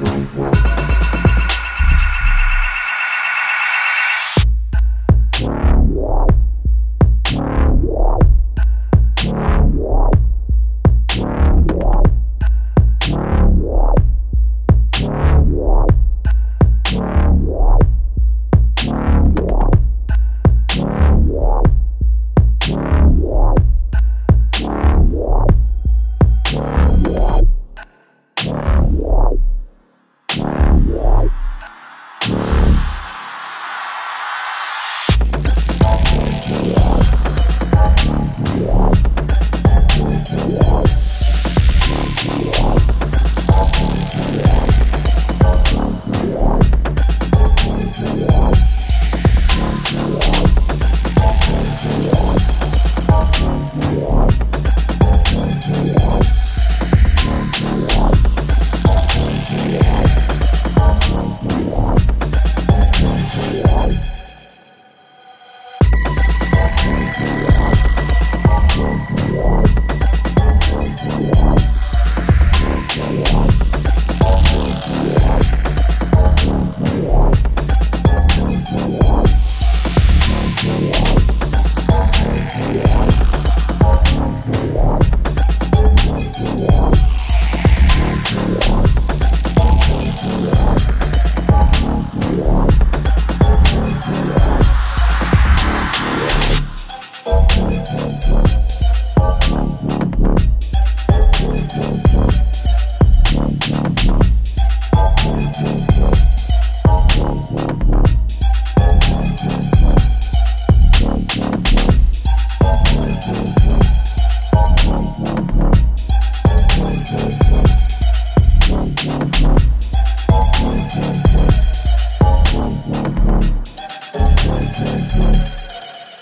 Thank you.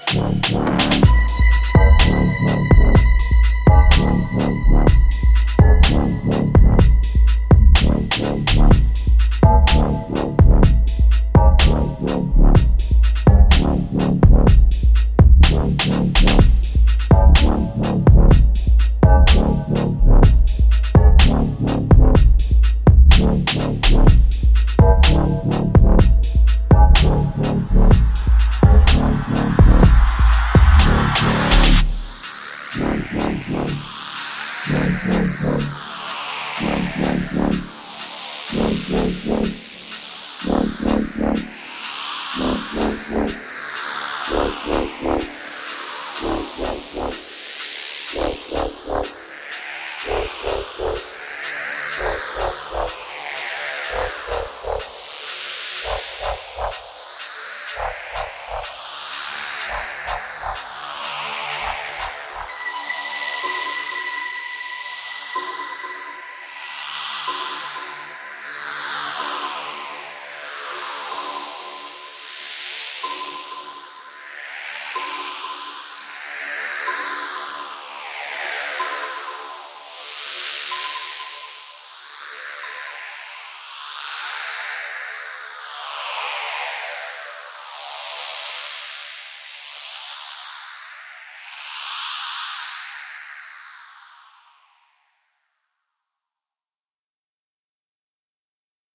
Thank